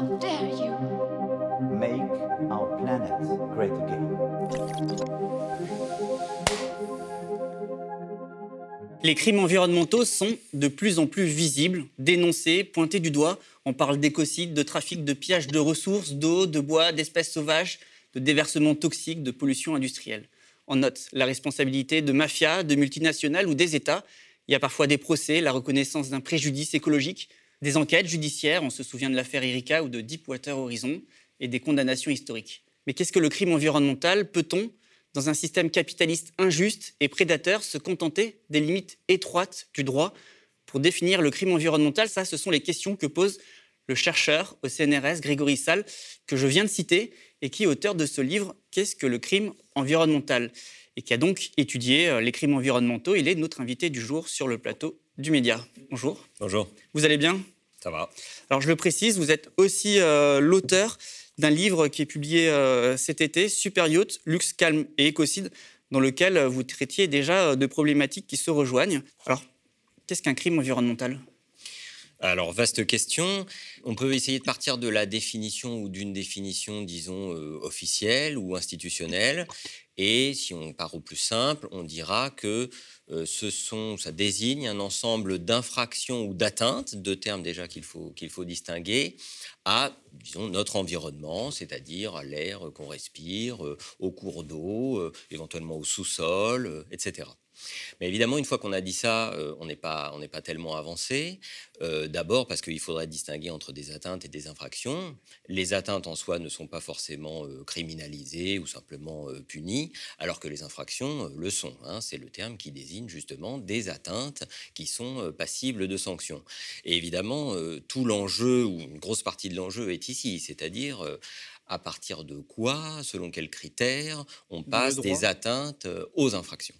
How dare you? Make our planet great again. Les crimes environnementaux sont de plus en plus visibles, dénoncés, pointés du doigt. On parle d'écocide, de trafic, de pillage de ressources, d'eau, de bois, d'espèces sauvages, de déversement toxique, de pollution industrielle. On note la responsabilité de mafias, de multinationales ou des États. Il y a parfois des procès, la reconnaissance d'un préjudice écologique, des enquêtes judiciaires, on se souvient de l'affaire Erika ou de Deepwater Horizon, et des condamnations historiques. Mais qu'est-ce que le crime environnemental Peut-on dans un système capitaliste injuste et prédateur, se contenter des limites étroites du droit? Pour définir le crime environnemental Ça, ce sont les questions que pose le chercheur au CNRS, Grégory Salle, que je viens de citer, et qui est auteur de ce livre Qu'est-ce que le crime environnemental? et qui a donc étudié euh, les crimes environnementaux. Il est notre invité du jour sur le plateau du Média. Bonjour. Bonjour. Vous allez bien? Ça va. Alors je le précise, vous êtes aussi euh, l'auteur d'un livre qui est publié euh, cet été, Super Yacht, Luxe, Calme et Écocide, dans lequel vous traitiez déjà euh, de problématiques qui se rejoignent. Alors, qu'est-ce qu'un crime environnemental? Alors, vaste question. On peut essayer de partir de la définition ou d'une définition, disons, euh, officielle ou institutionnelle. Et si on part au plus simple, on dira que euh, ce sont, ça désigne un ensemble d'infractions ou d'atteintes, deux termes déjà qu'il faut, faut distinguer, à disons, notre environnement, c'est-à-dire à, l'air qu'on respire, euh, au cours d'eau, éventuellement au sous-sol, etc. Mais évidemment, une fois qu'on a dit ça, euh, on n'est pas, on n'est pas tellement avancé. Euh, D'abord parce qu'il faudrait distinguer entre des atteintes et des infractions. Les atteintes en soi ne sont pas forcément euh, criminalisées ou simplement punies, alors que les infractions le sont. hein. C'est le terme qui désigne justement des atteintes qui sont passibles de sanctions. Et évidemment, tout l'enjeu, ou une grosse partie de l'enjeu est ici, c'est-à-dire à partir de quoi, selon quels critères, on passe des atteintes aux infractions.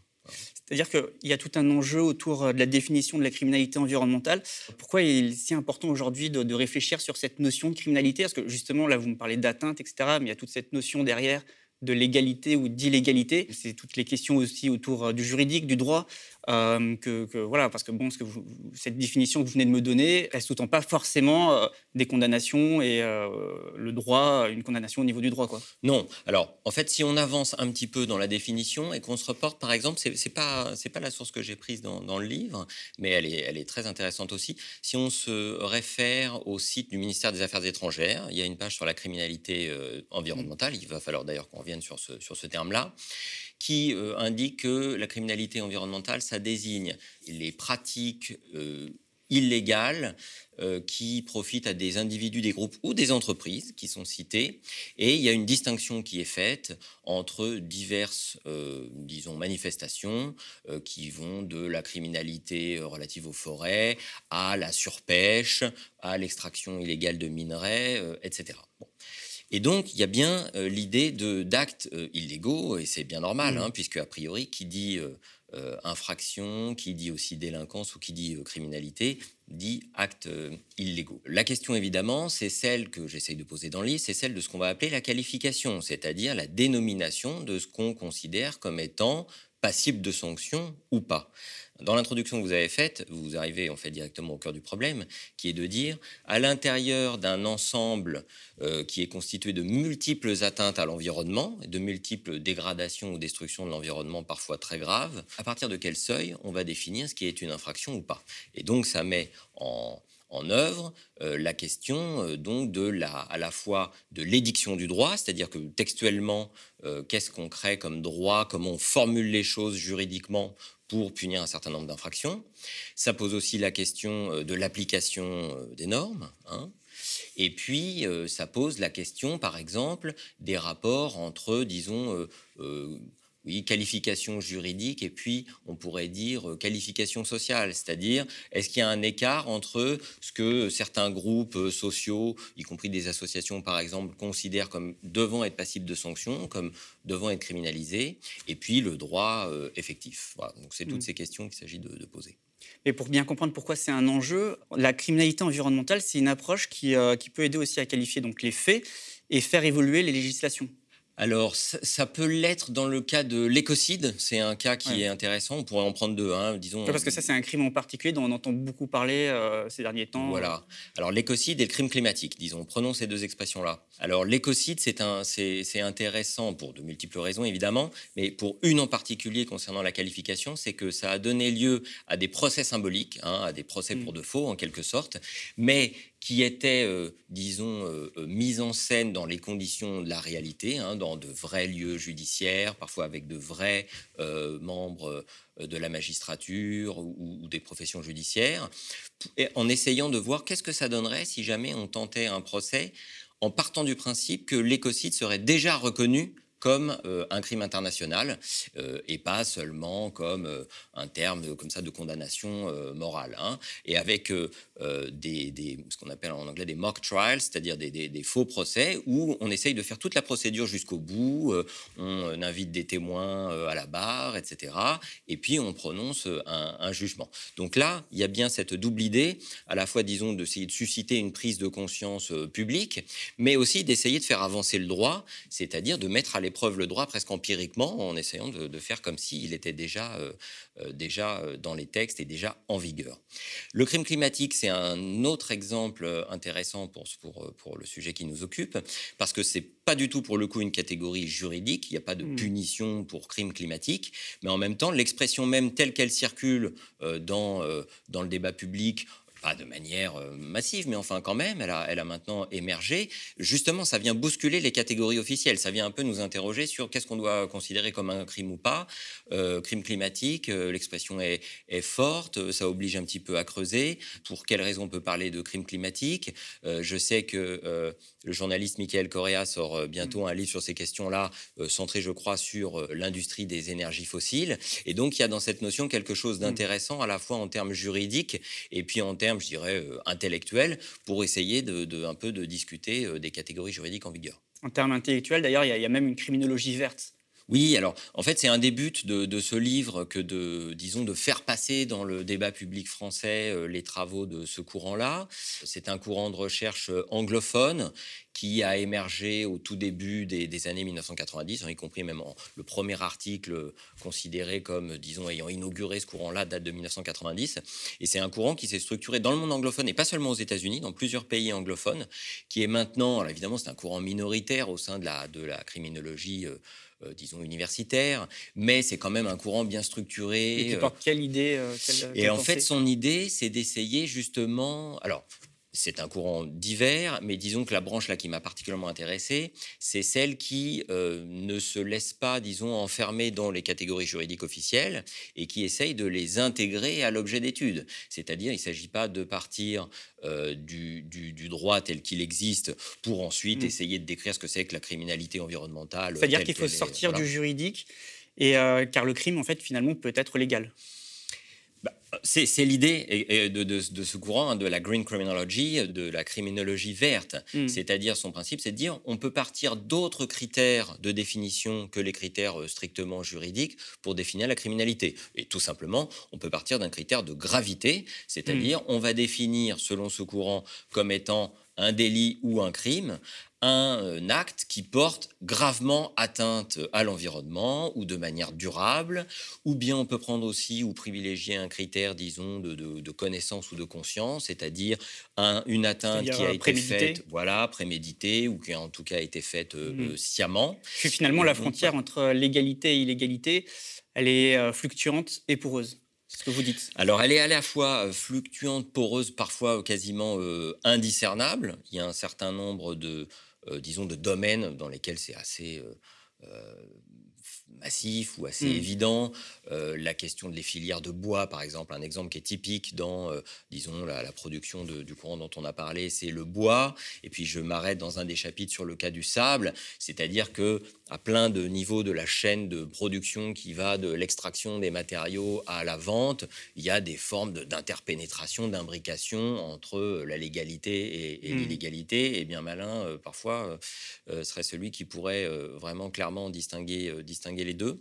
C'est-à-dire qu'il y a tout un enjeu autour euh, de la définition de la criminalité environnementale. Pourquoi il est si important aujourd'hui de, de réfléchir sur cette notion de criminalité? Parce que justement, là, vous me parlez d'atteinte, etc., mais il y a toute cette notion derrière de légalité ou d'illégalité. C'est toutes les questions aussi autour euh, du juridique, du droit, euh, que, voilà, parce que bon, cette définition que vous venez de me donner, elle sous-tend pas forcément euh, des condamnations et euh, le droit, une condamnation au niveau du droit, quoi. Non. Alors, en fait, si on avance un petit peu dans la définition et qu'on se reporte, par exemple, c'est pas c'est pas la source que j'ai prise dans, dans le livre, mais elle est elle est très intéressante aussi. Si on se réfère au site du ministère des Affaires étrangères, il y a une page sur la criminalité environnementale. Il va falloir d'ailleurs qu'on revienne sur ce sur ce terme-là qui euh, indique que la criminalité environnementale, ça désigne les pratiques euh, illégales euh, qui profitent à des individus, des groupes ou des entreprises qui sont cités. Et il y a une distinction qui est faite entre diverses, manifestations qui vont de la criminalité relative aux forêts à la surpêche, à l'extraction illégale de minerais, etc. Et donc, il y a bien euh, l'idée d'actes euh, illégaux, et c'est bien normal, hein, puisque a priori, qui dit euh, infraction, qui dit aussi délinquance ou qui dit criminalité, dit actes illégaux. La question, évidemment, c'est celle que j'essaye de poser dans le livre, c'est celle de ce qu'on va appeler la qualification, c'est-à-dire la dénomination de ce qu'on considère comme étant passible de sanctions ou pas. Dans l'introduction que vous avez faite, vous arrivez en fait directement au cœur du problème, qui est de dire, à l'intérieur d'un ensemble euh, qui est constitué de multiples atteintes à l'environnement, de multiples dégradations ou destructions de l'environnement parfois très graves, à partir de quel seuil on va définir ce qui est une infraction ou pas. Et donc ça met en, en œuvre euh, la question euh, donc de la, à la fois de l'édiction du droit, c'est-à-dire que textuellement, euh, qu'est-ce qu'on crée comme droit, comment on formule les choses juridiquement pour punir un certain nombre d'infractions. Ça pose aussi la question de l'application des normes. hein. Et puis, ça pose la question, par exemple, des rapports entre, disons, oui, qualification juridique et puis on pourrait dire euh, qualification sociale, c'est-à-dire est-ce qu'il y a un écart entre ce que certains groupes euh, sociaux, y compris des associations par exemple, considèrent comme devant être passibles de sanctions, comme devant être criminalisés, et puis le droit euh, effectif? Voilà. Donc c'est toutes Mm. ces questions qu'il s'agit de, de poser. Et pour bien comprendre pourquoi c'est un enjeu, la criminalité environnementale, c'est une approche qui, euh, qui peut aider aussi à qualifier donc les faits et faire évoluer les législations. Alors, ça, peut l'être dans le cas de l'écocide. C'est un cas qui est intéressant. On pourrait en prendre deux, hein, disons. Parce que ça, c'est un crime en particulier dont on entend beaucoup parler euh, ces derniers temps. Voilà. Alors, l'écocide et le crime climatique, disons. Prenons ces deux expressions-là. Alors, l'écocide, c'est intéressant pour de multiples raisons, évidemment, mais pour une en particulier concernant la qualification, c'est que ça a donné lieu à des procès symboliques, hein, à des procès pour mm. de faux, en quelque sorte, mais qui étaient, euh, disons, euh, euh, mises en scène dans les conditions de la réalité, hein, dans de vrais lieux judiciaires, parfois avec de vrais membres de la magistrature ou, des professions judiciaires, en essayant de voir qu'est-ce que ça donnerait si jamais on tentait un procès en partant du principe que l'écocide serait déjà reconnu comme euh, un crime international euh, et pas seulement comme euh, un terme comme ça de condamnation morale. Hein. Et avec des, ce qu'on appelle en anglais des mock trials, c'est-à-dire des, faux procès où on essaye de faire toute la procédure jusqu'au bout, on invite des témoins à la barre, etc. Et puis on prononce un, un, jugement. Donc là, il y a bien cette double idée, à la fois, disons, d'essayer de susciter une prise de conscience publique, mais aussi d'essayer de faire avancer le droit, c'est-à-dire de mettre à l'épreuve preuve le droit presque empiriquement en essayant de, faire comme s'il était déjà, euh, euh, déjà euh, dans les textes et déjà en vigueur. Le crime climatique, c'est un autre exemple intéressant pour, pour, pour le sujet qui nous occupe, parce que c'est pas du tout pour le coup une catégorie juridique, il n'y a pas de mmh. punition pour crime climatique, mais en même temps, l'expression même telle qu'elle circule dans, dans le débat public, pas de manière euh, massive, mais enfin quand même, elle a, maintenant émergé. Justement, ça vient bousculer les catégories officielles. Ça vient un peu nous interroger sur qu'est-ce qu'on doit considérer comme un crime ou pas. Euh, crime climatique, euh, l'expression est, forte, ça oblige un petit peu à creuser. Pour quelles raisons on peut parler de crime climatique? Je sais que le journaliste Michael Correa sort bientôt un livre sur ces questions-là, centré, je crois, sur l'industrie des énergies fossiles. Et donc, il y a dans cette notion quelque chose d'intéressant, à la fois en termes juridiques et puis en termes je dirais, euh, intellectuels, pour essayer de, un peu de discuter euh, des catégories juridiques en vigueur. En termes intellectuels, d'ailleurs, il y, a même une criminologie verte. Oui, alors en fait c'est un des buts de, ce livre que de, disons, de faire passer dans le débat public français euh, les travaux de ce courant-là. C'est un courant de recherche anglophone qui a émergé au tout début des, années 1990, y compris même le premier article considéré comme, disons, ayant inauguré ce courant-là date de 1990. Et c'est un courant qui s'est structuré dans le monde anglophone et pas seulement aux États-Unis, dans plusieurs pays anglophones, qui est maintenant, alors évidemment, c'est un courant minoritaire au sein de la, de la criminologie. Euh, euh, disons universitaire, mais c'est quand même un courant bien structuré. Et qui porte quelle idée Et en fait, son idée, c'est d'essayer justement. Alors, c'est un courant divers, mais disons que la branche là qui m'a particulièrement intéressé, c'est celle qui euh, ne se laisse pas, disons, enfermer dans les catégories juridiques officielles et qui essaye de les intégrer à l'objet d'étude. C'est-à-dire, il ne s'agit pas de partir euh, du, droit tel qu'il existe pour ensuite mmh. essayer de décrire ce que c'est que la criminalité environnementale. C'est-à-dire qu'il faut sortir du juridique, et, euh, car le crime, en fait, finalement, peut être légal. C'est l'idée de, ce courant hein, de la green criminology, de la criminologie verte. Hmm. C'est-à-dire, son principe, c'est de dire on peut partir d'autres critères de définition que les critères euh, strictement juridiques pour définir la criminalité. Et tout simplement, on peut partir d'un critère de gravité, c'est-à-dire hmm. on va définir, selon ce courant, comme étant un délit ou un crime, un euh, acte qui porte gravement atteinte à l'environnement ou de manière durable, ou bien on peut prendre aussi ou privilégier un critère, disons, de, connaissance ou de conscience, c'est-à-dire une atteinte qui a euh, été faite, voilà, préméditée, ou qui a en tout cas été faite euh, mmh. sciemment. finalement, la frontière entre légalité et illégalité, elle est fluctuante et poreuse. Ce que vous dites? Alors, elle est à la fois fluctuante, poreuse, parfois quasiment indiscernable. Il y a un certain nombre de, euh, disons, de domaines dans lesquels c'est assez euh, euh, massif ou assez mmh. évident. la question des filières de bois, par exemple, un exemple qui est typique dans, disons, la, production du courant dont on a parlé, c'est le bois. Et puis je m'arrête dans un des chapitres sur le cas du sable, c'est-à-dire que à plein de niveaux de la chaîne de production qui va de l'extraction des matériaux à la vente, il y a des formes d'interpénétration, d'imbrication entre la légalité et, mmh. l'illégalité. Et bien malin, euh, parfois, euh, euh, serait celui qui pourrait vraiment clairement distinguer, distinguer les deux.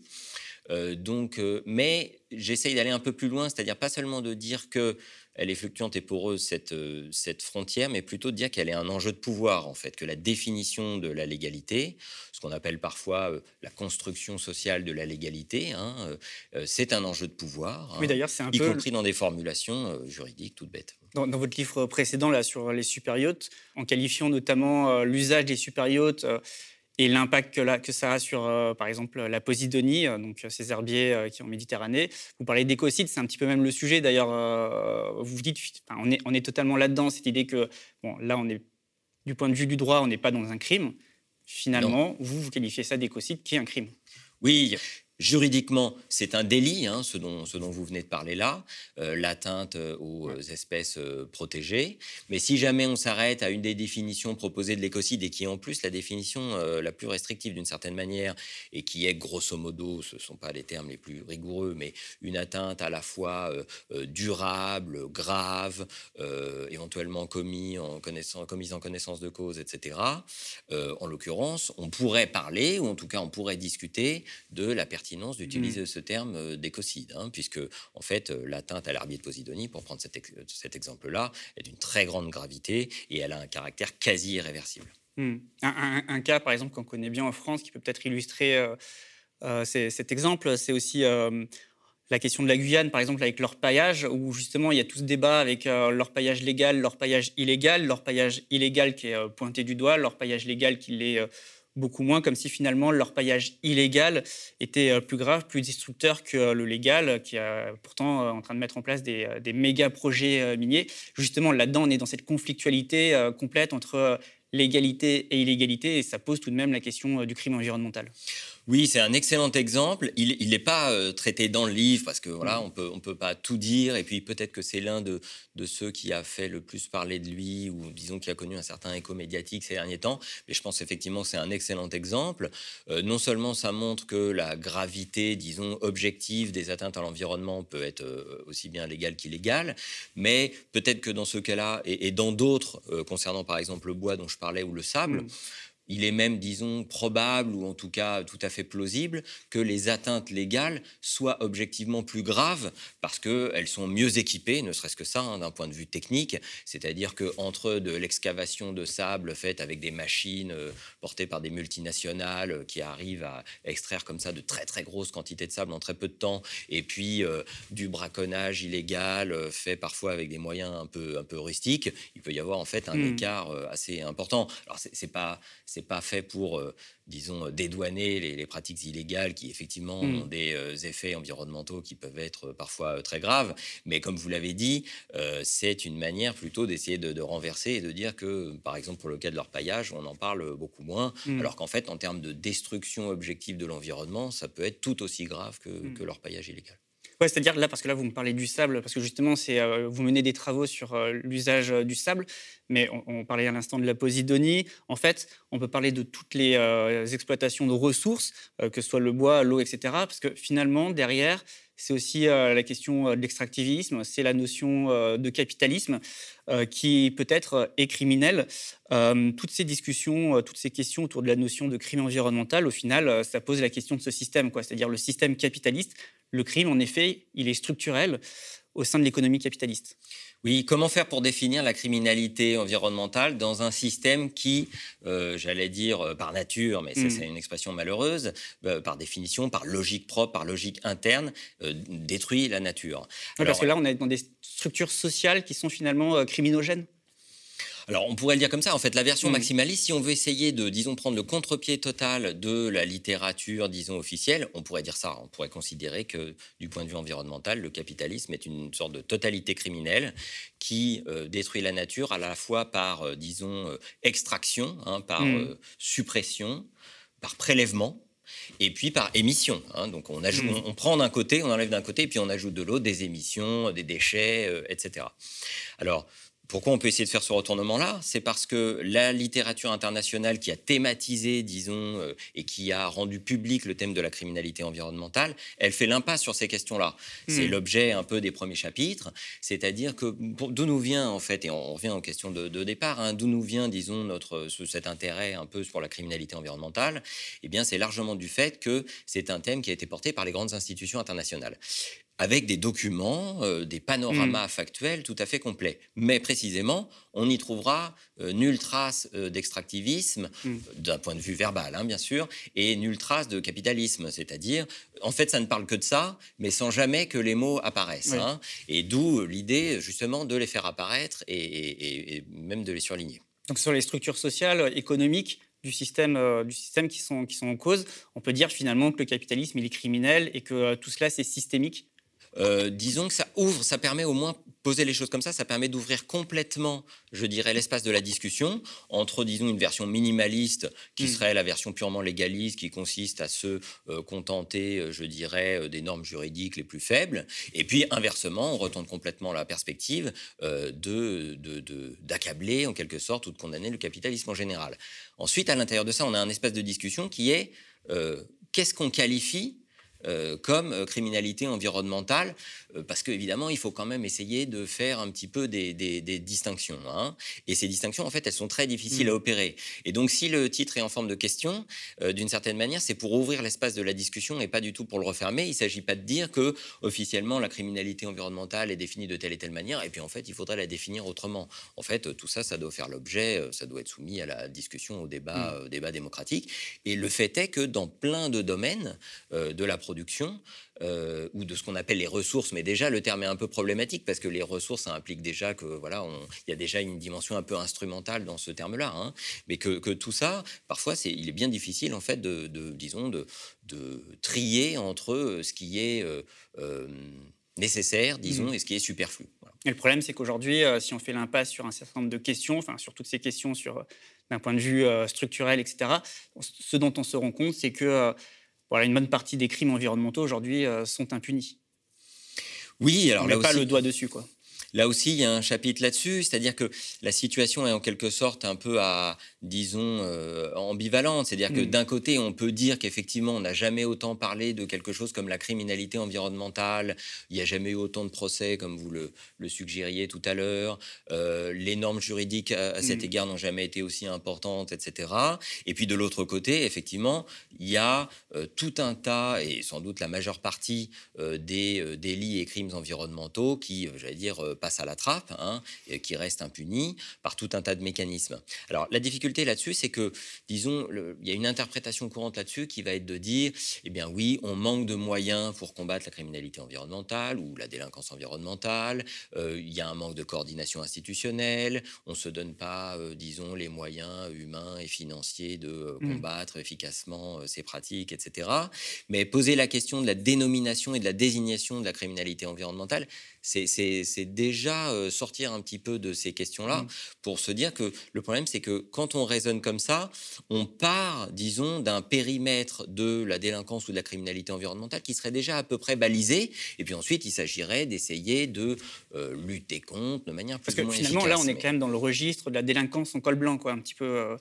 donc, mais j'essaye d'aller un peu plus loin, c'est-à-dire pas seulement de dire que elle est fluctuante et poreuse, cette, euh, cette frontière, mais plutôt de dire qu'elle est un enjeu de pouvoir, en fait, que la définition de la légalité, ce qu'on appelle parfois euh, la construction sociale de la légalité, hein, euh, c'est un enjeu de pouvoir. Oui, d'ailleurs, c'est un y peu... compris dans des formulations juridiques toutes bêtes. Dans, votre livre précédent, là, sur les superyachts, en qualifiant notamment l'usage des superyachts et l'impact que, que, ça a sur, euh, par exemple, la Posidonie, euh, donc euh, ces herbiers qui sont en Méditerranée. Vous parlez d'écocide, c'est un petit peu même le sujet. D'ailleurs, vous vous dites, on, est, on est totalement là-dedans, cette idée que, bon, là, on est, du point de vue du droit, on n'est pas dans un crime. Finalement, vous, vous qualifiez ça d'écocide, qui est un crime? Oui, Juridiquement, c'est un délit, hein, ce, dont, vous venez de parler là, euh, l'atteinte euh, aux euh, espèces protégées. Mais si jamais on s'arrête à une des définitions proposées de l'écocide et qui est en plus la définition la plus restrictive d'une certaine manière et qui est grosso modo, ce ne sont pas les termes les plus rigoureux, mais une atteinte à la fois durable, grave, éventuellement commis en connaissance, commise en connaissance de cause, etc. en l'occurrence, on pourrait parler, ou en tout cas on pourrait discuter de la pertinence d'utiliser mmh. ce terme euh, d'écocide, hein, puisque en fait euh, l'atteinte à l'arbitre de Posidonie, pour prendre cet, exemple-là, est d'une très grande gravité et elle a un caractère quasi irréversible. Mmh. Un, cas, par exemple, qu'on connaît bien en France, qui peut peut-être illustrer euh, cet exemple, c'est aussi la question de la Guyane, par exemple, avec l'orpaillage, où justement il y a tout ce débat avec l'orpaillage légal, l'orpaillage illégal, l'orpaillage illégal qui est pointé du doigt, l'orpaillage légal qui l'est beaucoup moins, comme si finalement leur paillage illégal était euh, plus grave, plus destructeur que euh, le légal, qui est pourtant euh, en train de mettre en place des, des méga projets miniers. Justement, là-dedans, on est dans cette conflictualité complète entre légalité et illégalité, et ça pose tout de même la question du crime environnemental. Oui, c'est un excellent exemple. Il n'est pas euh, traité dans le livre parce que voilà, mm. on peut on peut pas tout dire. Et puis peut-être que c'est l'un de, de ceux qui a fait le plus parler de lui ou disons qui a connu un certain écho médiatique ces derniers temps. Mais je pense effectivement que c'est un excellent exemple. Euh, non seulement ça montre que la gravité, disons objective des atteintes à l'environnement peut être euh, aussi bien légale qu'illégale, mais peut-être que dans ce cas-là et, dans d'autres concernant par exemple le bois dont je parlais ou le sable. Mm. Il est même, disons, probable, ou en tout cas tout à fait plausible, que les atteintes légales soient objectivement plus graves parce qu'elles sont mieux équipées, ne serait-ce que ça, hein, d'un point de vue technique. C'est-à-dire qu'entre de l'excavation de sable faite avec des machines euh, portées par des multinationales euh, qui arrivent à extraire comme ça de très très grosses quantités de sable en très peu de temps, et puis euh, du braconnage illégal fait parfois avec des moyens un peu, un peu rustiques, il peut y avoir en fait un mmh. écart assez important. Alors c'est pas c'est pas fait pour, euh, disons, dédouaner les, pratiques illégales qui effectivement hmm. ont des euh, effets environnementaux qui peuvent être parfois euh, très graves. Mais comme vous l'avez dit, c'est une manière plutôt d'essayer de, renverser et de dire que, par exemple, pour le cas de leur paillage, on en parle beaucoup moins, hmm. alors qu'en fait, en termes de destruction objective de l'environnement, ça peut être tout aussi grave que, hmm. que leur paillage illégal. Ouais, c'est-à-dire là, parce que là, vous me parlez du sable, parce que justement, c'est euh, vous menez des travaux sur euh, l'usage euh, du sable, mais on, parlait à l'instant de la posidonie. En fait, on peut parler de toutes les exploitations de ressources, que ce soit le bois, l'eau, etc. Parce que finalement, derrière, c'est aussi la question de l'extractivisme, c'est la notion de capitalisme qui peut-être est criminelle. toutes ces discussions, toutes ces questions autour de la notion de crime environnemental, au final, ça pose la question de ce système, quoi. C'est-à-dire le système capitaliste le crime, en effet, il est structurel au sein de l'économie capitaliste. Oui, comment faire pour définir la criminalité environnementale dans un système qui, euh, j'allais dire euh, par nature, mais mm. c'est une expression malheureuse, euh, par définition, par logique propre, par logique interne, détruit la nature Parce que là, on est dans des structures sociales qui sont finalement criminogènes alors, on pourrait le dire comme ça. En fait, la version mmh. maximaliste, si on veut essayer de, disons, prendre le contre-pied total de la littérature, disons, officielle, on pourrait dire ça. On pourrait considérer que, du point de vue environnemental, le capitalisme est une sorte de totalité criminelle qui euh, détruit la nature à la fois par, euh, disons, euh, extraction, hein, par mmh. suppression, par prélèvement, et puis par émission. Hein. donc on, ajoute, mmh. on, prend d'un côté, on enlève d'un côté, et puis on ajoute de l'autre des émissions, des déchets, etc. Alors Pourquoi on peut essayer de faire ce retournement-là? C'est parce que la littérature internationale qui a thématisé, disons, euh, et qui a rendu public le thème de la criminalité environnementale, elle fait l'impasse sur ces questions-là. C'est Hmm. l'objet un peu des premiers chapitres, c'est-à-dire que d'où nous vient en fait, et on revient aux questions de, de départ, hein, d'où nous vient, disons, notre ce- cet intérêt un peu pour la criminalité environnementale? Eh bien, c'est largement du fait que c'est un thème qui a été porté par les grandes institutions internationales avec des documents, euh, des panoramas factuels tout à fait complets. Mais précisément, on n'y trouvera euh, nulle trace euh, d'extractivisme, Mm. euh, d'un point de vue verbal, hein, bien sûr, et nulle trace de capitalisme. C'est-à-dire, en fait, ça ne parle que de ça, mais sans jamais que les mots apparaissent. Oui. hein. Et d'où l'idée, justement, de les faire apparaître et, et- et même de les surligner. Donc sur les structures sociales, économiques du système, euh, du système qui, sont, qui sont en cause, on peut dire finalement que le capitalisme il est criminel et que euh, tout cela c'est systémique. Euh, disons que ça ouvre, ça permet au moins poser les choses comme ça, ça permet d'ouvrir complètement, je dirais, l'espace de la discussion entre, disons, une version minimaliste qui Mm. serait la version purement légaliste, qui consiste à se euh, contenter, euh, je dirais, des normes juridiques les plus faibles, et puis inversement, on retourne complètement la perspective euh, de d'accabler en quelque sorte ou de condamner le capitalisme en général. Ensuite, à l'intérieur de ça, on a un espace de discussion qui est euh, qu'est-ce qu'on qualifie euh, comme euh, criminalité environnementale, euh, parce qu'évidemment, il faut quand même essayer de faire un petit peu des, des- des distinctions. hein. Et ces distinctions, en fait, elles sont très difficiles Mm. à opérer. Et donc, si le titre est en forme de question, d'une certaine manière, c'est pour ouvrir l'espace de la discussion et pas du tout pour le refermer. Il ne s'agit pas de dire que, officiellement, la criminalité environnementale est définie de telle et telle manière, et puis, en fait, il faudrait la définir autrement. En fait, tout ça, ça doit faire l'objet, ça doit être soumis à la discussion, au débat, euh, au débat démocratique. Et le fait est que dans plein de domaines de la production euh, ou de ce qu'on appelle les ressources, mais déjà le terme est un peu problématique parce que les ressources, ça implique déjà que voilà, il y a déjà une dimension un peu instrumentale dans ce terme-là, hein. mais que, que tout ça, parfois, c'est, il est bien difficile en fait de, de, disons, de, de trier entre ce qui est euh, euh, nécessaire, disons, Mhm. et ce qui est superflu. Voilà. Et le problème c'est qu'aujourd'hui, euh, si on fait l'impasse sur un certain nombre de questions, enfin sur toutes ces questions sur d'un point de vue euh, structurel, etc., ce dont on se rend compte, c'est que euh, voilà, une bonne partie des crimes environnementaux aujourd'hui euh, sont impunis. Oui, alors on là met pas aussi, le doigt dessus, quoi. Là aussi, il y a un chapitre là-dessus, c'est-à-dire que la situation est en quelque sorte un peu à, disons, euh, ambivalente. C'est-à-dire que Mm. d'un côté, on peut dire qu'effectivement, on n'a jamais autant parlé de quelque chose comme la criminalité environnementale. Il n'y a jamais eu autant de procès, comme vous le, le suggériez tout à l'heure. Euh, les normes juridiques à, à cet Mm. égard n'ont jamais été aussi importantes, etc. Et puis de l'autre côté, effectivement, il y a euh, tout un tas, et sans doute la majeure partie des délits et crimes environnementaux qui, j'allais dire, passent à la trappe, hein, et qui restent impunis par tout un tas de mécanismes. Alors la difficulté là-dessus, c'est que, disons, il y a une interprétation courante là-dessus qui va être de dire, eh bien oui, on manque de moyens pour combattre la criminalité environnementale ou la délinquance environnementale, euh, il y a un manque de coordination institutionnelle, on ne se donne pas, euh, disons, les moyens humains et financiers de euh, Mm. combattre efficacement ces pratiques, etc. Mais poser la question de la dénomination et de la désignation de la criminalité environnementale, c'est- c'est déjà euh, sortir un petit peu de ces questions-là Mm. pour se dire que le problème, c'est que quand on raisonne comme ça, on part, disons, d'un périmètre de la délinquance ou de la criminalité environnementale qui serait déjà à peu près balisé. Et puis ensuite, il s'agirait d'essayer de euh, lutter contre de manière plus Parce ou que finalement, là, on est quand même dans le registre de la délinquance en col blanc, quoi, un petit peu. euh,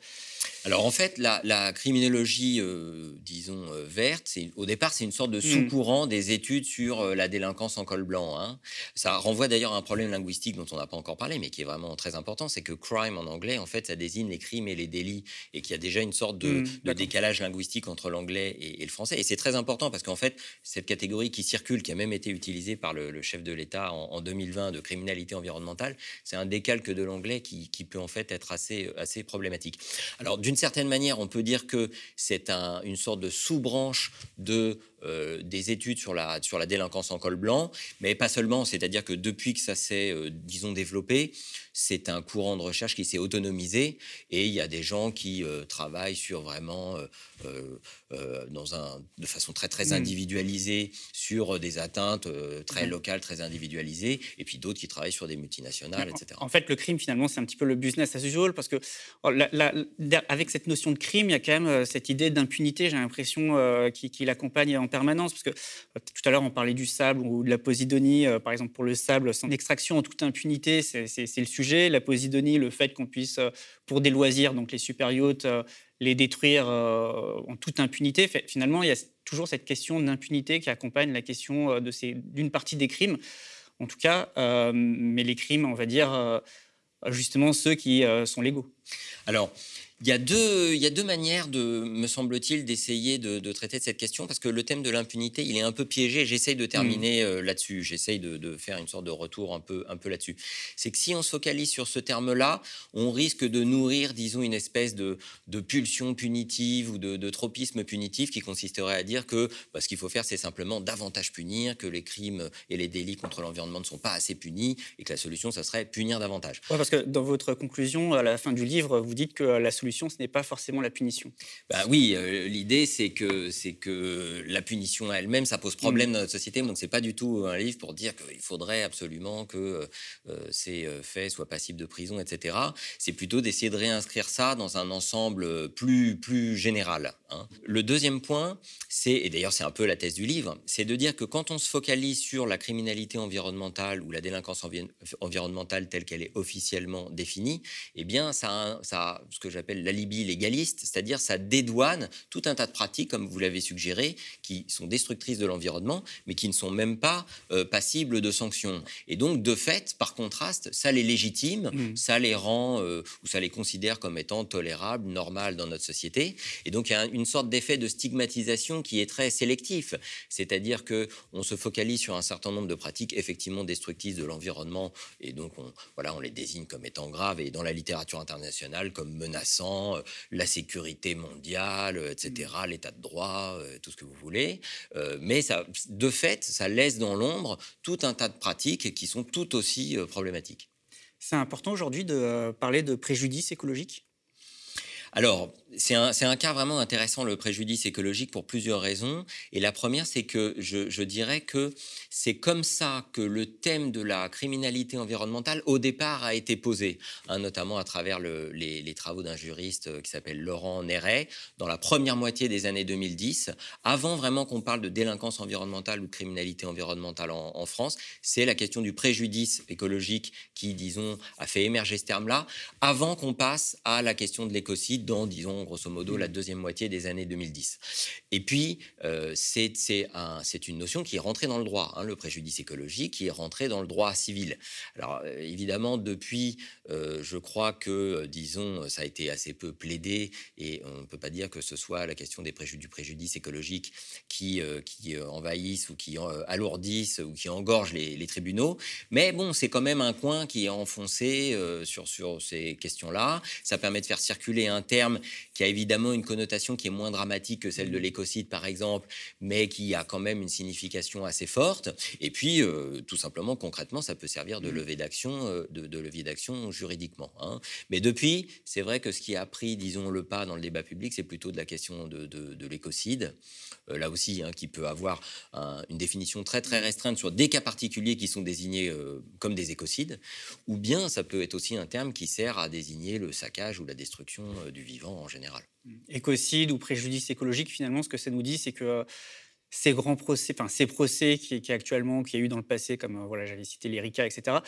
Alors en fait, la, la criminologie, euh, disons, verte, au départ, c'est une sorte de Mm. sous-courant des études sur la délinquance en col blanc. hein. Ça renvoie d'ailleurs à un problème linguistique dont on n'a pas encore parlé, mais qui est vraiment très important, c'est que crime en anglais, en fait, ça désigne les crimes et les délits, et qu'il y a déjà une sorte de, Mm, de décalage linguistique entre l'anglais et, et le français. Et c'est très important parce qu'en fait, cette catégorie qui circule, qui a même été utilisée par le, le chef de l'État en, en 2020 de criminalité environnementale, c'est un décalque de l'anglais qui, qui peut en fait être assez, assez problématique. Alors, d'une certaine manière, on peut dire que c'est un- une sorte de sous-branche de, euh, des études sur la, sur la délinquance en col blanc, mais pas seulement. C'est-à-dire que depuis que ça s'est, euh, disons, développé, c'est un courant de recherche qui s'est autonomisé et il y a des gens qui euh, travaillent sur vraiment, euh, euh, dans un, de façon très, très Mm. individualisée, sur des atteintes très Mm. locales, très individualisées, et puis d'autres qui travaillent sur des multinationales, etc. En fait, le crime, finalement, c'est un petit peu le business as usual, parce que oh, la- la- der- avec cette notion de crime, il y a quand même cette idée d'impunité, j'ai l'impression, qui, qui l'accompagne en en permanence. Parce que tout à l'heure, on parlait du sable ou de la posidonie. par exemple, pour le sable, sans extraction en toute impunité, c'est le sujet. La posidonie, le fait qu'on puisse, pour des loisirs, donc les super yachts, les détruire en toute impunité. Finalement, il y a toujours cette question d'impunité qui accompagne la question d'une partie des crimes en tout cas, mais les crimes, on va dire, justement ceux qui sont légaux. Alors, il y, a deux, il y a deux manières, de, me semble-t-il, d'essayer de, traiter de cette question, parce que le thème de l'impunité, il est un peu piégé. J'essaye de terminer mm. euh, là-dessus. J'essaye de, faire une sorte de retour un peu, un peu là-dessus. C'est que si on se focalise sur ce terme-là, on risque de nourrir, disons, une espèce de, pulsion punitive ou de, tropisme punitif qui consisterait à dire que bah, ce qu'il faut faire, c'est simplement davantage punir, que les crimes et les délits contre l'environnement ne sont pas assez punis, et que la solution, ça serait punir davantage. Ouais, parce que dans votre conclusion, à la fin du livre, vous dites que la solution ce n'est pas forcément la punition. Bah oui, euh, l'idée c'est que c'est que la punition elle-même, ça pose problème mm. dans notre société. Donc c'est pas du tout un livre pour dire qu'il faudrait absolument que euh, ces euh, faits soient passibles de prison, etc. C'est plutôt d'essayer de réinscrire ça dans un ensemble plus plus général. Hein. Le deuxième point, c'est et d'ailleurs c'est un peu la thèse du livre, c'est de dire que quand on se focalise sur la criminalité environnementale ou la délinquance environnementale telle qu'elle est officiellement définie, eh bien ça ça ce que j'appelle l'alibi légaliste, c'est-à-dire ça dédouane tout un tas de pratiques, comme vous l'avez suggéré, qui sont destructrices de l'environnement, mais qui ne sont même pas euh, passibles de sanctions. Et donc, de fait, par contraste, ça les légitime, mmh. ça les rend, euh, ou ça les considère comme étant tolérables, normales dans notre société. Et donc, il y a une sorte d'effet de stigmatisation qui est très sélectif, c'est-à-dire que on se focalise sur un certain nombre de pratiques effectivement destructrices de l'environnement, et donc on, voilà, on les désigne comme étant graves, et dans la littérature internationale comme menaçants euh, la sécurité mondiale, euh, etc., mmh. l'état de droit, euh, tout ce que vous voulez. mais ça, de fait, ça laisse dans l'ombre tout un tas de pratiques qui sont tout aussi problématiques. C'est important aujourd'hui de parler de préjudice écologique? Alors, c'est un, cas vraiment intéressant, le préjudice écologique, pour plusieurs raisons. Et la première, c'est que je, dirais que c'est comme ça que le thème de la criminalité environnementale, au départ, a été posé, hein, notamment à travers les, travaux d'un juriste euh, qui s'appelle Laurent Néret, dans la première moitié des années 2010, avant vraiment qu'on parle de délinquance environnementale ou de criminalité environnementale en, France. C'est la question du préjudice écologique qui, disons, a fait émerger ce terme-là, avant qu'on passe à la question de l'écocide dans, disons, grosso modo, la mmh. deuxième moitié des années 2010. Et puis, euh, c'est une notion qui est rentrée dans le droit, hein, le préjudice écologique, qui est rentré dans le droit civil. Alors, euh, évidemment, depuis, euh, je crois que, disons, ça a été assez peu plaidé, et on ne peut pas dire que ce soit la question des du préjudice écologique qui, qui envahissent ou qui alourdissent ou qui engorgent les, les tribunaux. Mais bon, c'est quand même un coin qui est enfoncé sur, sur ces questions-là. Ça permet de faire circuler un terme qui a évidemment une connotation qui est moins dramatique que celle de mmh. l'écocide, par exemple, mais qui a quand même une signification assez forte. Et puis, euh, tout simplement, concrètement, ça peut servir de mmh. levier d'action, euh, de, levier d'action juridiquement. Hein. Mais depuis, c'est vrai que ce qui a pris, disons, le pas dans le débat public, c'est plutôt de la question de, l'écocide. Euh, là aussi, hein, qui peut avoir une définition très très restreinte sur des cas particuliers qui sont désignés comme des écocides, ou bien ça peut être aussi un terme qui sert à désigner le saccage ou la destruction du vivant en général. Écocide ou préjudice écologique, finalement, ce que ça nous dit, c'est que euh, ces grands procès, enfin ces procès qui, actuellement, qui a eu dans le passé, comme euh, voilà, j'avais cité les RICA, etc.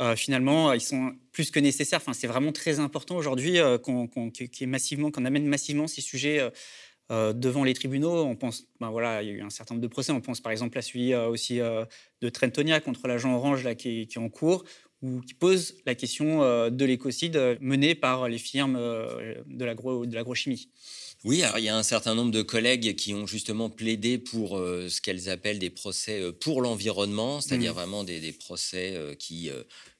Euh, finalement, ils sont plus que nécessaires. Enfin, c'est vraiment très important aujourd'hui qu'on amène massivement ces sujets devant les tribunaux. On pense, ben voilà, il y a eu un certain nombre de procès. On pense par exemple à celui aussi de Trentonia contre l'agent Orange là, qui, est en cours, ou qui pose la question euh, de l'écocide euh, mené par les firmes euh, de l'agrochimie. Oui, alors il y a un certain nombre de collègues qui ont justement plaidé pour ce qu'elles appellent des procès pour l'environnement, c'est-à-dire mmh. vraiment des, procès qui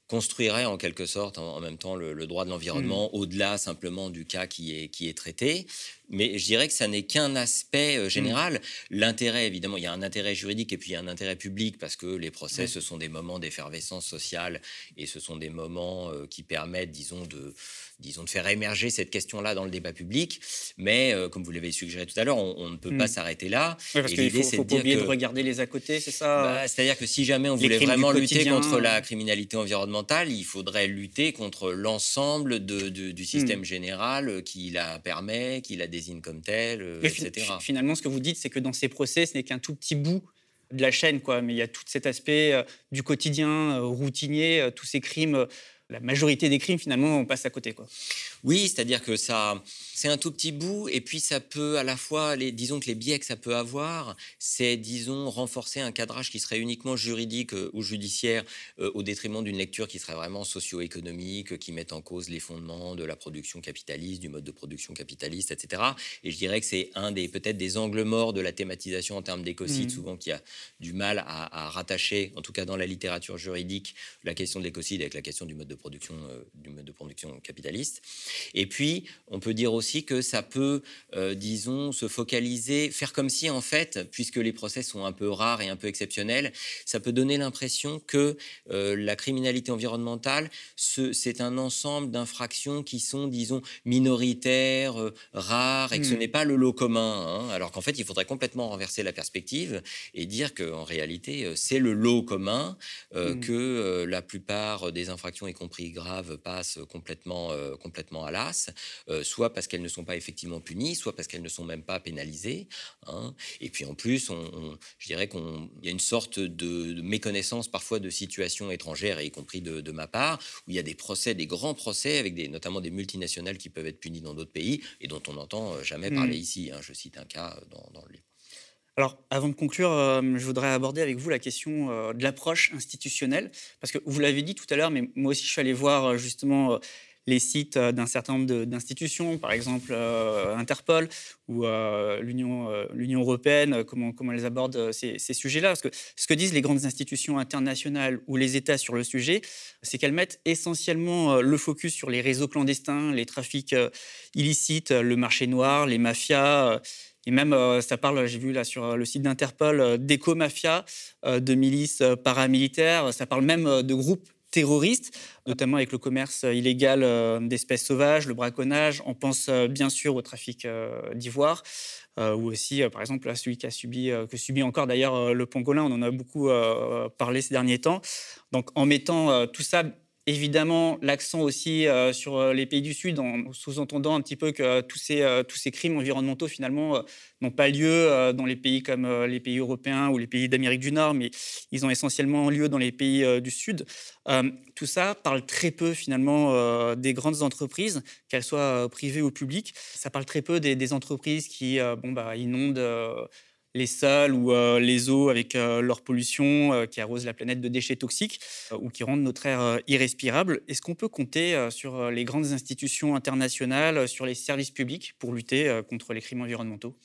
construiraient en quelque sorte en, même temps le, droit de l'environnement mmh. au-delà simplement du cas qui est, qui est traité mais je dirais que ça n'est qu'un aspect euh, général. Mmh. L'intérêt, évidemment, il y a un intérêt juridique et puis il y a un intérêt public parce que les procès, ce sont des moments d'effervescence sociale et ce sont des moments euh, qui permettent, disons, de, disons, de faire émerger cette question-là dans le débat public. Mais euh, comme vous l'avez suggéré tout à l'heure, on, ne peut pas mmh. s'arrêter là. Oui, parce qu'il faut, faut pas oublier de regarder les à côté, c'est ça? Bah, C'est-à-dire que si jamais on voulait vraiment lutter contre la criminalité environnementale, il faudrait lutter contre l'ensemble du mmh. système général qui la permet, qui la décide désigne comme tel, euh, etc. fi- Finalement, ce que vous dites, c'est que dans ces procès, ce n'est qu'un tout petit bout de la chaîne, quoi. Mais il y a tout cet aspect euh, du quotidien, euh, routinier, tous ces crimes. la majorité des crimes, finalement, on passe à côté, quoi. Oui, c'est-à-dire que ça, c'est un tout petit bout, et puis ça peut à la fois, les, disons que les biais que ça peut avoir, c'est, disons, renforcer un cadrage qui serait uniquement juridique euh, ou judiciaire, euh, au détriment d'une lecture qui serait vraiment socio-économique, qui met en cause les fondements de la production capitaliste, du mode de production capitaliste, etc. Et je dirais que c'est un des peut-être des angles morts de la thématisation en termes d'écocide, Mhm. souvent qui a du mal à, à rattacher, en tout cas dans la littérature juridique, la question de l'écocide avec la question du mode de production, euh, du mode de production capitaliste. Et puis, on peut dire aussi que ça peut, euh, disons, se focaliser, faire comme si, en fait, puisque les procès sont un peu rares et un peu exceptionnels, ça peut donner l'impression que euh, la criminalité environnementale, ce- c'est un ensemble d'infractions qui sont, disons, minoritaires, euh, rares, et que ce Mm. n'est pas le lot commun. hein. alors qu'en fait, il faudrait complètement renverser la perspective et dire qu'en réalité, c'est le lot commun, euh, Mm. que la plupart des infractions, y compris graves, passent complètement, euh, à l'as, euh, soit parce qu'elles ne sont pas effectivement punies, soit parce qu'elles ne sont même pas pénalisées. hein. Et puis en plus, on, on- je dirais qu'il y a une sorte de, de méconnaissance parfois de situations étrangères, y compris de, de ma part, où il y a des procès, des grands procès, avec des, notamment des multinationales qui peuvent être punies dans d'autres pays, et dont on n'entend euh, jamais parler ici. hein. Je cite un cas euh, dans, dans le livre. Alors, avant de conclure, euh, je voudrais aborder avec vous la question euh, de l'approche institutionnelle, parce que vous l'avez dit tout à l'heure, mais moi aussi, je suis allé voir euh, justement les sites euh, d'un certain nombre d'institutions, par exemple euh, Interpol ou euh, l'Union européenne, comment, comment elles abordent ces, sujets-là. Parce que ce que disent les grandes institutions internationales ou les États sur le sujet, c'est qu'elles mettent essentiellement le focus sur les réseaux clandestins, les trafics illicites, le marché noir, les mafias. et même, ça parle, j'ai vu là sur le site d'Interpol, d'éco-mafia, de milices paramilitaires. Ça parle même de groupes terroristes, notamment avec le commerce euh, illégal euh, d'espèces sauvages, le braconnage. On pense euh, bien sûr au trafic d'ivoire. ou aussi, par exemple, à celui a subi, que subit encore d'ailleurs le pangolin. On en a beaucoup parlé ces derniers temps. Donc, en mettant tout ça Évidemment, l'accent aussi euh, sur euh, les pays du Sud, en sous-entendant un petit peu que euh, tous, ces, crimes environnementaux, finalement, n'ont pas lieu dans les pays comme les pays européens ou les pays d'Amérique du Nord, mais ils ont essentiellement lieu dans les pays du Sud. Tout ça parle très peu, finalement, des grandes entreprises, qu'elles soient privées ou publiques. Ça parle très peu des, des entreprises qui bon, bah, inondent. Les sols ou euh, les eaux avec euh, leur pollution euh, qui arrose la planète de déchets toxiques ou qui rendent notre air irrespirable. Est-ce qu'on peut compter sur les grandes institutions internationales, sur les services publics pour lutter contre les crimes environnementaux?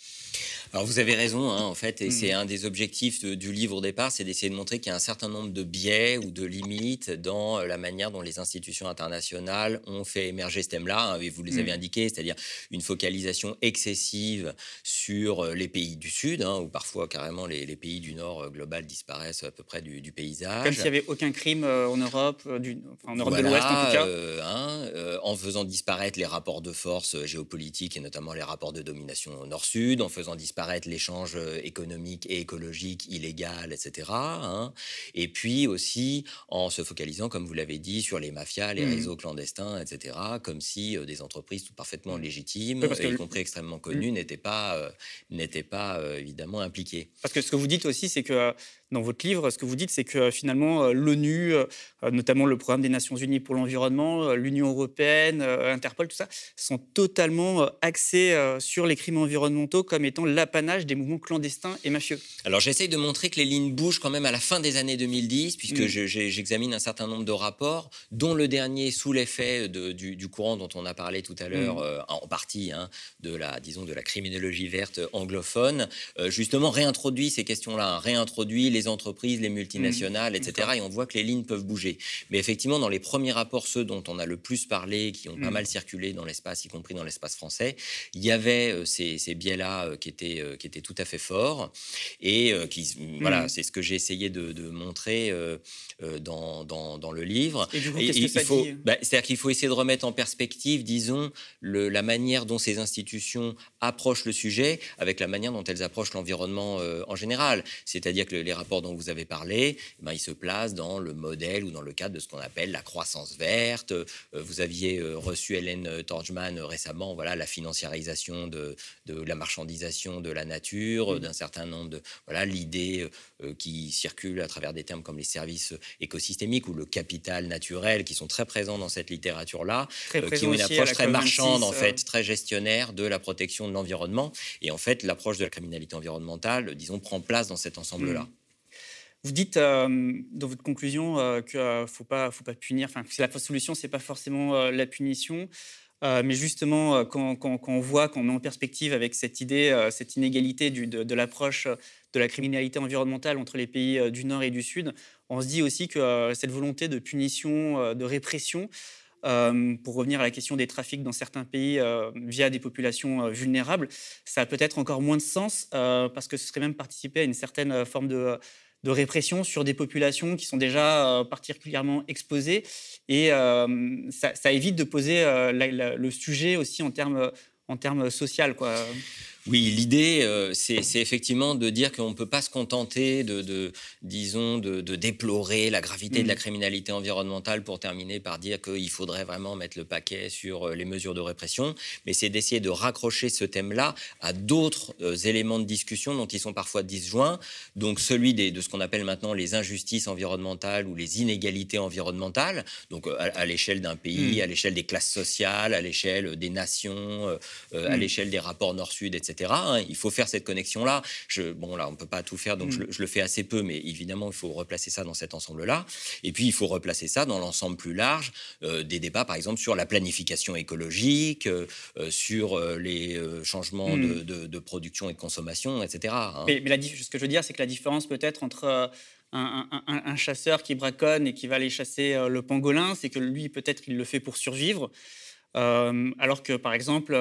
Alors vous avez raison, hein, en fait, et c'est un des objectifs de- du livre au départ, c'est d'essayer de montrer qu'il y a un certain nombre de biais ou de limites dans la manière dont les institutions internationales ont fait émerger ce thème-là, hein, et vous les avez Mm. indiqués, c'est-à-dire une focalisation excessive sur les pays du Sud, hein, ou parfois carrément les, les pays du Nord euh, global disparaissent à peu près du, du paysage. Comme s'il n'y avait aucun crime euh, en Europe, euh, du- enfin, en Europe de l'Ouest en tout cas. hein, en faisant disparaître les rapports de force géopolitiques et notamment les rapports de domination nord-sud, en faisant disparaître l'échange économique et écologique illégal, etc. hein. Et puis aussi en se focalisant, comme vous l'avez dit, sur les mafias, les Mhm. réseaux clandestins, etc. Comme si des entreprises tout parfaitement légitimes, Oui, parce que y compris extrêmement connues, n'étaient pas, euh, n'étaient pas euh, évidemment impliquées. Parce que ce que vous dites aussi, c'est que euh, dans votre livre, ce que vous dites, c'est que euh, finalement, euh, l'ONU, notamment le programme des Nations Unies pour l'environnement, l'Union européenne, Interpol, tout ça, sont totalement axés sur les crimes environnementaux comme étant l'apanage des mouvements clandestins et mafieux. Alors j'essaye de montrer que les lignes bougent quand même à la fin des années 2010, puisque Mm. je- j'examine un certain nombre de rapports, dont le dernier sous l'effet du, du courant dont on a parlé tout à l'heure, Mm. euh, en partie hein, de la, disons, de la criminologie verte anglophone, euh, justement réintroduit ces questions-là, hein, réintroduit les entreprises, les multinationales, Mm. etc. Et on voit que les lignes peuvent bouger. Mais effectivement, dans les premiers rapports, ceux dont on a le plus parlé, qui ont pas Mm. mal circulé dans l'espace, y compris dans l'espace français, il y avait euh, ces, ces biais-là euh, qui, étaient, euh, qui étaient tout à fait forts. Et qui, voilà, Mm. c'est ce que j'ai essayé de, de montrer dans, dans, dans le livre. Et du coup, Et qu'est-ce il que ça faut, dit? bah, C'est-à-dire qu'il faut essayer de remettre en perspective, disons, le- la manière dont ces institutions approchent le sujet avec la manière dont elles approchent l'environnement euh, en général. C'est-à-dire que les rapports rapport dont vous avez parlé, eh ben, il se place dans le modèle ou dans le cadre de ce qu'on appelle la croissance verte. vous aviez reçu Hélène Torgman récemment, voilà, la financiarisation de, de la marchandisation de la nature, mmh. d'un certain nombre de... Voilà, l'idée qui circule à travers des termes comme les services écosystémiques ou le capital naturel, qui sont très présents dans cette littérature-là, qui ont une approche très marchande, en fait, très gestionnaire de la protection de l'environnement. Et en fait, l'approche de la criminalité environnementale, disons, prend place dans cet ensemble-là. Mmh. Vous dites euh, dans votre conclusion euh, qu'il ne faut pas, faut pas punir, enfin, que la solution, ce n'est pas forcément euh, la punition. mais justement, quand, on voit, quand on met en perspective avec cette idée, cette inégalité de l'approche de la criminalité environnementale entre les pays du Nord et du Sud, on se dit aussi que cette volonté de punition, de répression, euh, pour revenir à la question des trafics dans certains pays euh, via des populations euh, vulnérables, ça a peut-être encore moins de sens parce que ce serait même participer à une certaine forme de, répression sur des populations qui sont déjà particulièrement exposées. Et ça, évite de poser le sujet aussi en termes en social. Oui, l'idée, euh, c'est effectivement de dire qu'on ne peut pas se contenter de, disons, de, déplorer la gravité de la mm. criminalité environnementale pour terminer par dire qu'il faudrait vraiment mettre le paquet sur euh, les mesures de répression, mais c'est d'essayer de raccrocher ce thème-là à d'autres euh, éléments de discussion dont ils sont parfois disjoints, donc celui de ce qu'on appelle maintenant les injustices environnementales ou les inégalités environnementales, donc à, l'échelle d'un pays, mm. à l'échelle des classes sociales, à l'échelle des nations, à mm. l'échelle des rapports nord-sud, etc. Hein. Il faut faire cette connexion-là. Bon, là, on ne peut pas tout faire, donc mm. je, le fais assez peu, mais évidemment, il faut replacer ça dans cet ensemble-là. Et puis, il faut replacer ça dans l'ensemble plus large euh, des débats, par exemple, sur la planification écologique, euh, euh, sur les changements mm. de, production et de consommation, etc. Hein. Mais, ce que je veux dire, c'est que la différence peut-être entre... Un, chasseur qui braconne et qui va aller chasser le pangolin, c'est que lui, peut-être, il le fait pour survivre. alors que, par exemple,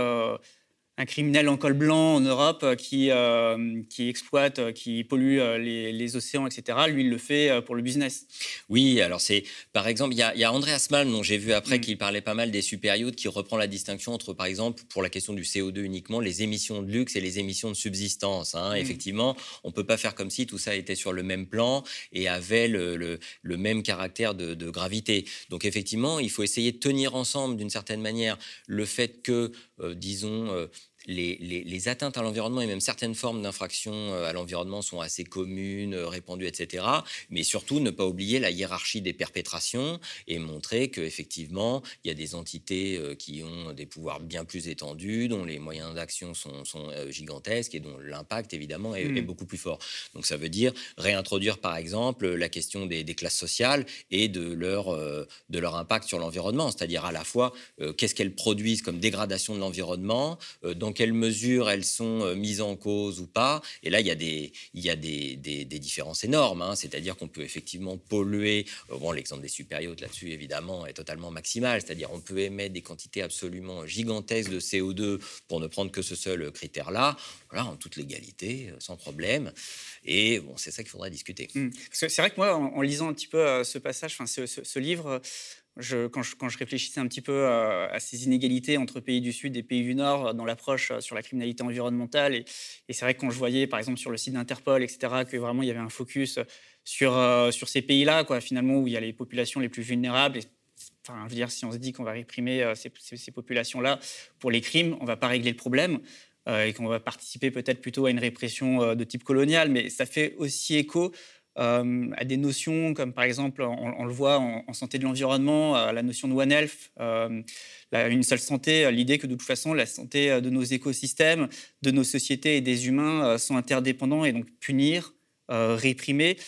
un criminel en col blanc en Europe euh, qui, euh, qui exploite, euh, qui pollue les, océans, etc. Lui, il le fait pour le business. Oui, alors c'est par exemple, il y a, y a Andreas Malm, dont j'ai vu après, mm. qu'il parlait pas mal des supériotes, qui reprend la distinction entre, par exemple, pour la question du CO2 uniquement, les émissions de luxe et les émissions de subsistance. Hein. Mm. Effectivement, on peut pas faire comme si tout ça était sur le même plan et avait le, le, même caractère de, de, gravité. Donc effectivement, il faut essayer de tenir ensemble d'une certaine manière le fait que, disons, les, atteintes à l'environnement et même certaines formes d'infractions euh, à l'environnement sont assez communes, euh, répandues, etc. Mais surtout, ne pas oublier la hiérarchie des perpétrations et montrer qu'effectivement, il y a des entités euh, qui ont des pouvoirs bien plus étendus, dont les moyens d'action sont, gigantesques et dont l'impact, évidemment, est, hmm. beaucoup plus fort. Donc ça veut dire réintroduire, par exemple, la question des, classes sociales et de leur, de leur impact sur l'environnement, c'est-à-dire à la fois qu'est-ce qu'elles produisent comme dégradation de l'environnement, dans quelle mesure elles sont euh, mises en cause ou pas. Et là, il y a des, il y a des, des, différences énormes. Hein. C'est-à-dire qu'on peut effectivement polluer. Euh, bon, l'exemple des superyachts là-dessus, évidemment, est totalement maximal. C'est-à-dire on peut émettre des quantités absolument gigantesques de CO2 pour ne prendre que ce seul critère-là. Voilà, en toute légalité, euh, sans problème. Et bon, c'est ça qu'il faudrait discuter. Mmh. c'est vrai que moi, en, lisant un petit peu ce passage, ce, ce livre, quand, je, réfléchissais un petit peu à, ces inégalités entre pays du Sud et pays du Nord dans l'approche euh, sur la criminalité environnementale, et, c'est vrai que quand je voyais, par exemple, sur le site d'Interpol, etc., que vraiment il y avait un focus sur, euh, ces pays-là, finalement, où il y a les populations les plus vulnérables. enfin, je veux dire, si on se dit qu'on va réprimer euh, ces, populations-là pour les crimes, on ne va pas régler le problème. et qu'on va participer peut-être plutôt à une répression de type colonial, mais ça fait aussi écho euh, à des notions comme par exemple, on, le voit en, santé de l'environnement, la notion de One Health, euh, une seule santé, l'idée que de toute façon la santé de nos écosystèmes, de nos sociétés et des humains euh, sont interdépendants et donc punir, réprimer,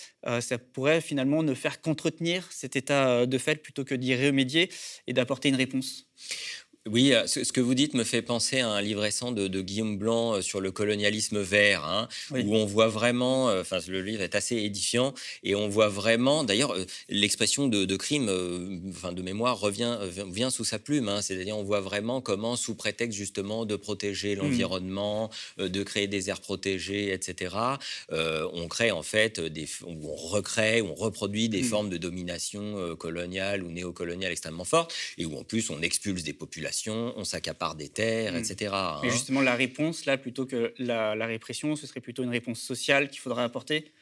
ça pourrait finalement ne faire qu'entretenir cet état de fait plutôt que d'y remédier et d'apporter une réponse. Oui, euh, ce que vous dites me fait penser à un livre récent de, Guillaume Blanc euh, sur le colonialisme vert, hein, où on voit vraiment, euh, enfin le livre est assez édifiant, et on voit vraiment, d'ailleurs, l'expression de, crime, enfin de mémoire revient vient sous sa plume, hein, c'est-à-dire on voit vraiment comment, sous prétexte justement de protéger mmh. l'environnement, de créer des aires protégées, etc., on crée en fait des, on recrée, on reproduit des mmh. formes de domination coloniale ou néocoloniale extrêmement fortes, et où en plus on expulse des populations on s'accapare des terres, mm. etc. Mais hein. justement, la réponse, là, plutôt que la, répression, ce serait plutôt une réponse sociale qu'il faudrait apporter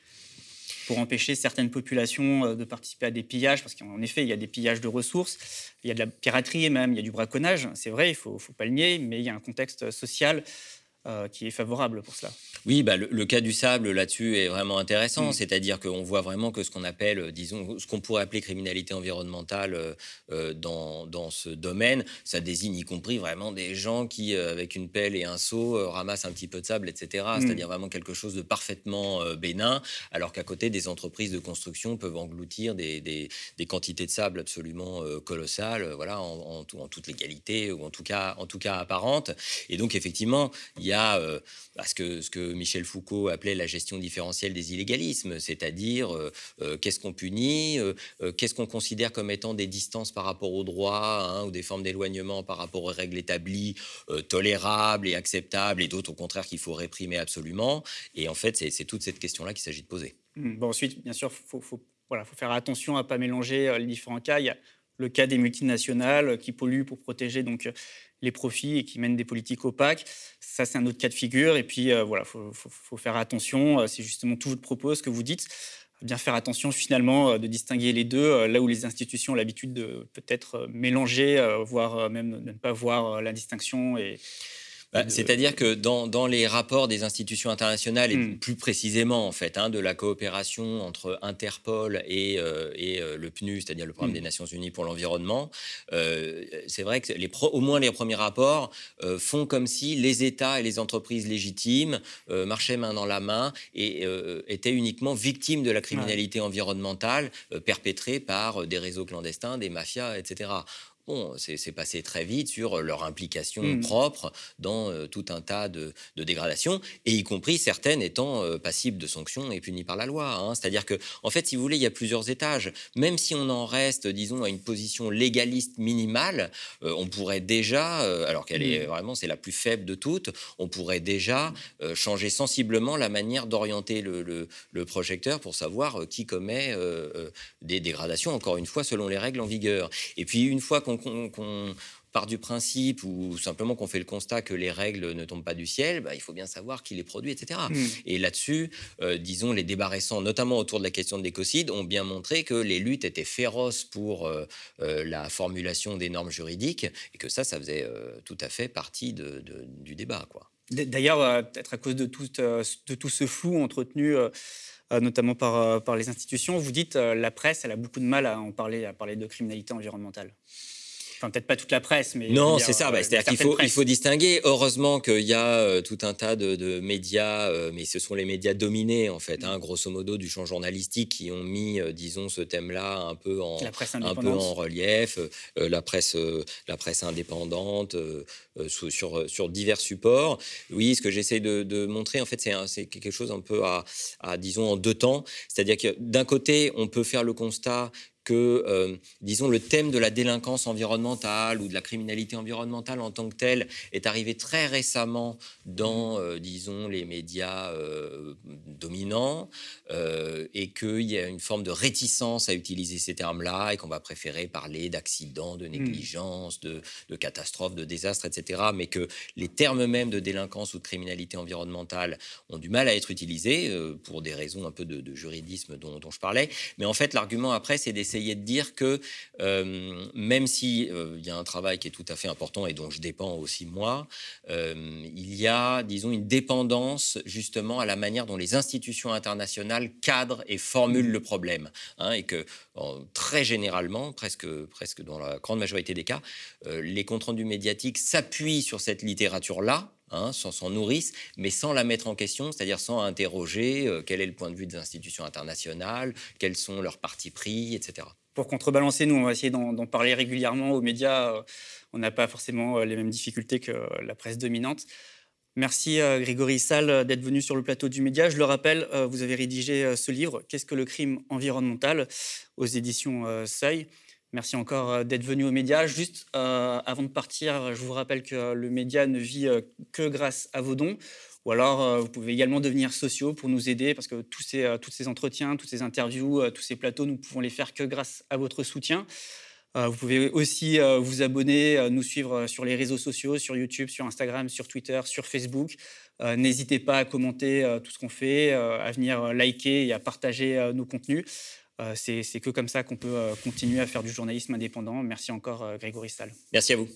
pour empêcher certaines populations de participer à des pillages, parce qu'en effet, il y a des pillages de ressources, il y a de la piraterie même, il y a du braconnage, c'est vrai, il ne faut, faut, pas le nier, mais il y a un contexte social euh, qui est favorable pour cela. Oui, bah, le, cas du sable là-dessus est vraiment intéressant, mm. c'est-à-dire qu'on voit vraiment que ce qu'on appelle, euh, disons, ce qu'on pourrait appeler criminalité environnementale euh, dans, dans, ce domaine, ça désigne y compris vraiment des gens qui, avec une pelle et un seau, ramassent un petit peu de sable, etc. Mm. C'est-à-dire vraiment quelque chose de parfaitement bénin, alors qu'à côté, des entreprises de construction peuvent engloutir des, des, des quantités de sable absolument colossales, voilà, en, en, toute légalité, ou en tout cas, en tout cas apparente. Et donc, effectivement, il y a euh, ce, que, ce que Michel Foucault appelait la gestion différentielle des illégalismes, c'est-à-dire euh, euh, qu'est-ce qu'on punit, qu'est-ce qu'on considère comme étant des distances par rapport au droit hein, ou des formes d'éloignement par rapport aux règles établies tolérables et acceptables, et d'autres au contraire qu'il faut réprimer absolument. Et en fait, c'est toute cette question-là qu'il s'agit de poser. Mmh. Ensuite, bien sûr, faut, faut faire attention à ne pas mélanger les différents cas. Il y a le cas des multinationales qui polluent pour protéger donc les profits et qui mènent des politiques opaques. Ça, c'est un autre cas de figure. Et puis, euh, voilà, il faut, faire attention. Euh, c'est justement tout votre propos, ce que vous dites. Bien faire attention, finalement, euh, de distinguer les deux, là où les institutions ont l'habitude de peut-être mélanger, voire même de ne pas voir la distinction et bah, c'est-à-dire que dans, les rapports des institutions internationales, et hmm. plus précisément en fait, hein, de la coopération entre Interpol et, euh, euh, le PNU, c'est-à-dire le Programme hmm. des Nations Unies pour l'environnement, euh, c'est vrai que les au moins les premiers rapports font comme si les États et les entreprises légitimes marchaient main dans la main et étaient uniquement victimes de la criminalité environnementale perpétrée par des réseaux clandestins, des mafias, etc bon, c'est passé très vite sur leur implication mmh. propre dans euh, tout un tas de, dégradations, et y compris certaines étant euh, passibles de sanctions et punies par la loi. Hein. C'est-à-dire que, en fait, si vous voulez, il y a plusieurs étages. Même si on en reste, disons, à une position légaliste minimale, euh, on pourrait déjà, alors qu'elle est mmh. vraiment c'est la plus faible de toutes, on pourrait déjà changer sensiblement la manière d'orienter le, le, projecteur pour savoir qui commet des dégradations, encore une fois, selon les règles en vigueur. Et puis, une fois qu'on qu'on part du principe ou simplement qu'on fait le constat que les règles ne tombent pas du ciel, bah, il faut bien savoir qui les produit, etc. Hmm. Et là-dessus, euh, disons, les débats récents, notamment autour de la question de l'écocide, ont bien montré que les luttes étaient féroces pour euh, euh, la formulation des normes juridiques et que ça, ça faisait tout à fait partie du débat. Quoi. D'ailleurs, peut-être à cause de tout, de tout ce flou entretenu notamment par, par les institutions. Vous dites la presse, elle a beaucoup de mal à en parler, à parler de criminalité environnementale peut-être pas toute la presse, mais. Non, c'est ça. Bah, euh, c'est-à-dire qu'il faut, il faut distinguer. Heureusement qu'il y a euh, tout un tas de, médias, euh, mais ce sont les médias dominés, en fait, hein, grosso modo, du champ journalistique qui ont mis, disons, ce thème-là un peu en, un peu en relief. la, presse, la presse indépendante sur, sur divers supports. Oui, ce que j'essaie de, montrer, en fait, c'est quelque chose un peu à, à disons, en deux temps. C'est-à-dire que d'un côté, on peut faire le constat que, euh, disons, le thème de la délinquance environnementale ou de la criminalité environnementale en tant que telle est arrivé très récemment dans, euh, disons, les médias euh, dominants et qu'il y a une forme de réticence à utiliser ces termes-là et qu'on va préférer parler d'accidents, de hmm. négligence, de, de catastrophes, de désastres, etc. Mais que les termes mêmes de délinquance ou de criminalité environnementale ont du mal à être utilisés pour des raisons un peu de, juridisme dont, dont, je parlais. Mais en fait, l'argument après, c'est d'essayer essayer de dire que euh, même s'il euh, il y a un travail qui est tout à fait important et dont je dépends aussi moi, euh, il y a, disons, une dépendance justement à la manière dont les institutions internationales cadrent et formulent le problème. Hein, et que très généralement, presque, presque dans la grande majorité des cas, les comptes rendus médiatiques s'appuient sur cette littérature-là Hein, s'en nourrissent, mais sans la mettre en question, c'est-à-dire sans interroger euh, quel est le point de vue des institutions internationales, quels sont leurs partis pris, etc. Pour contrebalancer, nous, on va essayer d'en parler régulièrement aux médias. Euh, on n'a pas forcément euh, les mêmes difficultés que la presse dominante. Merci Grégory Salle d'être venu sur le plateau du média. Je le rappelle, vous avez rédigé ce livre, Qu'est-ce que le crime environnemental aux éditions Seuil. Merci encore euh, d'être venu aux médias. Juste euh, avant de partir, je vous rappelle que le média ne vit euh, que grâce à vos dons. Ou alors, vous pouvez également devenir sociaux pour nous aider, parce que tous ces, tous ces entretiens, toutes ces interviews, tous ces plateaux, nous pouvons les faire que grâce à votre soutien. vous pouvez aussi vous abonner, nous suivre sur les réseaux sociaux, sur YouTube, sur Instagram, sur Twitter, sur Facebook. N'hésitez pas à commenter tout ce qu'on fait, à venir liker et à partager nos contenus. C'est que comme ça qu'on peut continuer à faire du journalisme indépendant. Merci encore, Grégory Stahl. Merci à vous.